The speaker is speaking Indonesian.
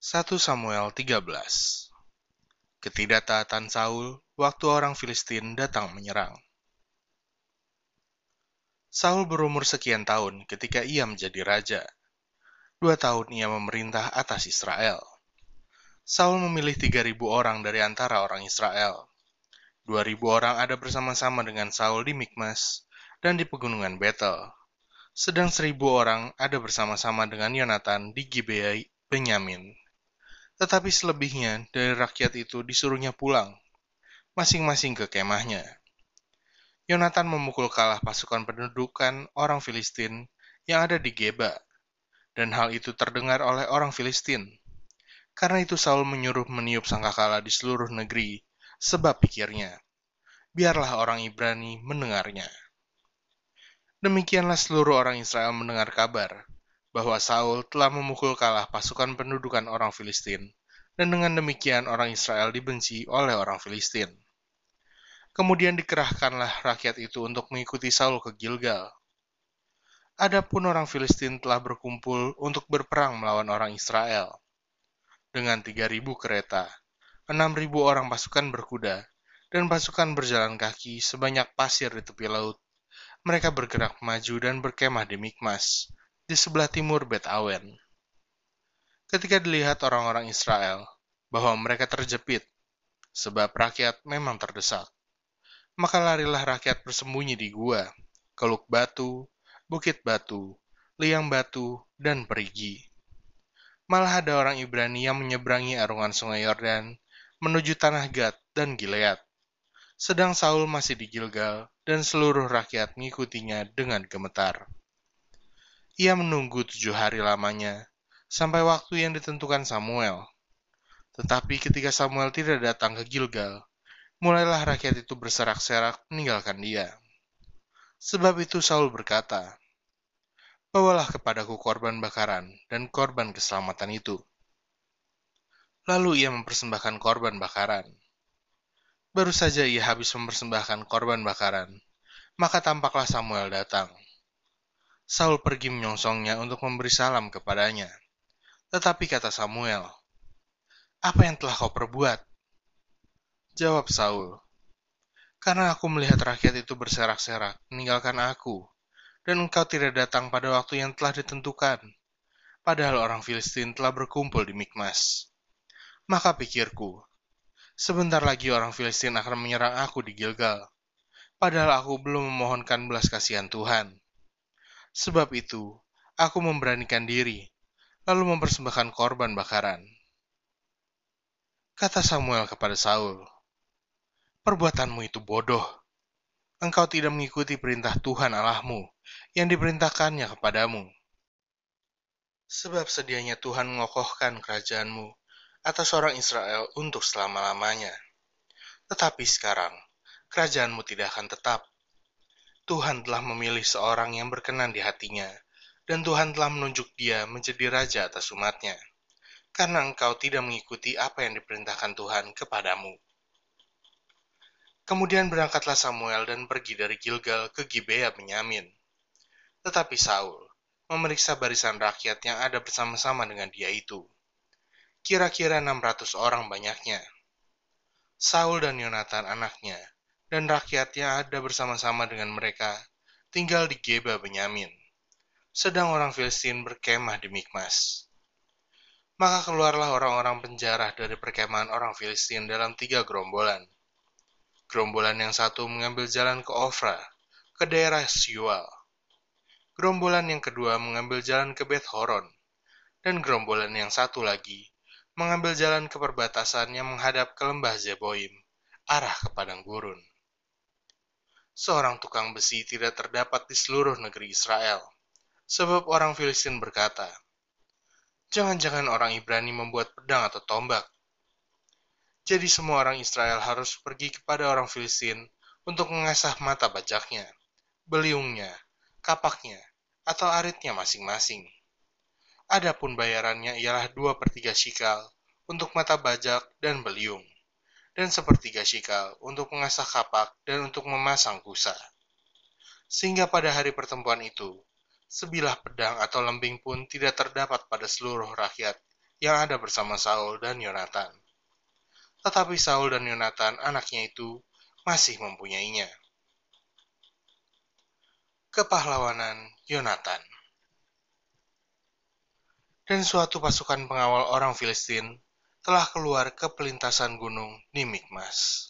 1 Samuel 13 Ketidaktaatan Saul waktu orang Filistin datang menyerang. Saul berumur sekian tahun ketika ia menjadi raja. Dua tahun ia memerintah atas Israel. Saul memilih 3.000 orang dari antara orang Israel. 2.000 orang ada bersama-sama dengan Saul di Mikmas dan di pegunungan Betel. Sedang 1.000 orang ada bersama-sama dengan Yonatan di Gibea Benyamin. Tetapi selebihnya dari rakyat itu disuruhnya pulang, masing-masing ke kemahnya. Yonatan memukul kalah pasukan pendudukan orang Filistin yang ada di Geba, dan hal itu terdengar oleh orang Filistin. Karena itu Saul menyuruh meniup sangkakala di seluruh negeri, sebab pikirnya, biarlah orang Ibrani mendengarnya. Demikianlah seluruh orang Israel mendengar kabar bahwa Saul telah memukul kalah pasukan pendudukan orang Filistin, dan dengan demikian orang Israel dibenci oleh orang Filistin. Kemudian dikerahkanlah rakyat itu untuk mengikuti Saul ke Gilgal. Adapun orang Filistin telah berkumpul untuk berperang melawan orang Israel. Dengan 3.000 kereta, 6.000 orang pasukan berkuda, dan pasukan berjalan kaki sebanyak pasir di tepi laut. Mereka bergerak maju dan berkemah di Mikmas, di sebelah timur Bet Awen. Ketika dilihat orang-orang Israel bahwa mereka terjepit, sebab rakyat memang terdesak, maka larilah rakyat bersembunyi di gua, keluk batu, bukit batu, liang batu, dan perigi. Malah ada orang Ibrani yang menyeberangi arungan sungai Yordan menuju tanah Gad dan Gilead. Sedang Saul masih di Gilgal dan seluruh rakyat mengikutinya dengan gemetar. Ia menunggu tujuh hari lamanya, sampai waktu yang ditentukan Samuel. Tetapi ketika Samuel tidak datang ke Gilgal, mulailah rakyat itu berserak-serak meninggalkan dia. Sebab itu Saul berkata, Bawalah kepadaku korban bakaran dan korban keselamatan itu. Lalu ia mempersembahkan korban bakaran. Baru saja ia habis mempersembahkan korban bakaran, maka tampaklah Samuel datang. Saul pergi menyongsongnya untuk memberi salam kepadanya. Tetapi kata Samuel, Apa yang telah kau perbuat? Jawab Saul, Karena aku melihat rakyat itu berserak-serak, meninggalkan aku, dan engkau tidak datang pada waktu yang telah ditentukan. Padahal orang Filistin telah berkumpul di Mikmas. Maka pikirku, sebentar lagi orang Filistin akan menyerang aku di Gilgal. Padahal aku belum memohonkan belas kasihan Tuhan. Sebab itu, aku memberanikan diri, lalu mempersembahkan korban bakaran. Kata Samuel kepada Saul, Perbuatanmu itu bodoh. Engkau tidak mengikuti perintah Tuhan Allahmu yang diperintahkannya kepadamu. Sebab sedianya Tuhan mengokohkan kerajaanmu atas orang Israel untuk selama-lamanya. Tetapi sekarang, kerajaanmu tidak akan tetap, Tuhan telah memilih seorang yang berkenan di hatinya, dan Tuhan telah menunjuk dia menjadi raja atas umatnya, karena engkau tidak mengikuti apa yang diperintahkan Tuhan kepadamu. Kemudian berangkatlah Samuel dan pergi dari Gilgal ke Gibea Benyamin. Tetapi Saul memeriksa barisan rakyat yang ada bersama-sama dengan dia itu. Kira-kira 600 orang banyaknya. Saul dan Yonatan anaknya dan rakyat yang ada bersama-sama dengan mereka tinggal di Geba Benyamin, sedang orang Filistin berkemah di Mikmas. Maka keluarlah orang-orang penjara dari perkemahan orang Filistin dalam tiga gerombolan. Gerombolan yang satu mengambil jalan ke Ofra, ke daerah Syual. Gerombolan yang kedua mengambil jalan ke Beth Horon, dan gerombolan yang satu lagi mengambil jalan ke perbatasan yang menghadap ke lembah Zeboim, arah ke padang gurun seorang tukang besi tidak terdapat di seluruh negeri Israel. Sebab orang Filistin berkata, Jangan-jangan orang Ibrani membuat pedang atau tombak. Jadi semua orang Israel harus pergi kepada orang Filistin untuk mengasah mata bajaknya, beliungnya, kapaknya, atau aritnya masing-masing. Adapun bayarannya ialah dua per tiga shikal untuk mata bajak dan beliung dan sepertiga shikal untuk mengasah kapak dan untuk memasang busa. Sehingga pada hari pertemuan itu, sebilah pedang atau lembing pun tidak terdapat pada seluruh rakyat yang ada bersama Saul dan Yonatan. Tetapi Saul dan Yonatan, anaknya itu, masih mempunyainya. Kepahlawanan Yonatan Dan suatu pasukan pengawal orang Filistin telah keluar ke pelintasan gunung di Mikmas.